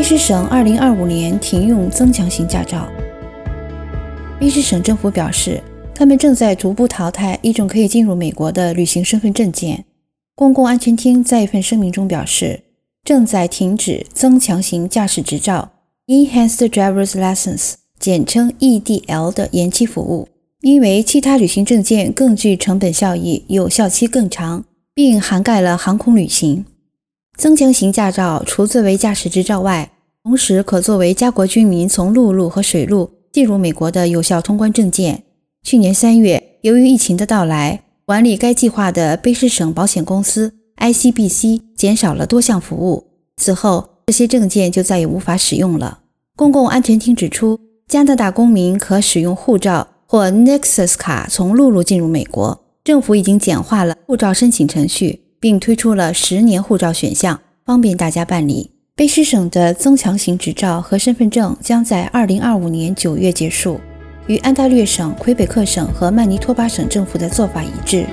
卑诗省2025年停用增强型驾照。卑诗省政府表示，他们正在逐步淘汰一种可以进入美国的旅行身份证件。公共安全厅在一份声明中表示，正在停止增强型驾驶执照 （Enhanced Driver's License，简称 EDL） 的延期服务，因为其他旅行证件更具成本效益、有效期更长，并涵盖了航空旅行。增强型驾照除作为驾驶执照外，同时可作为加国居民从陆路和水路进入美国的有效通关证件。去年三月，由于疫情的到来，管理该计划的卑诗省保险公司 ICBC 减少了多项服务。此后，这些证件就再也无法使用了。公共安全厅指出，加拿大公民可使用护照或 Nexus 卡从陆路进入美国。政府已经简化了护照申请程序。并推出了十年护照选项，方便大家办理。卑诗省的增强型执照和身份证将在二零二五年九月结束，与安大略省、魁北克省和曼尼托巴省政府的做法一致。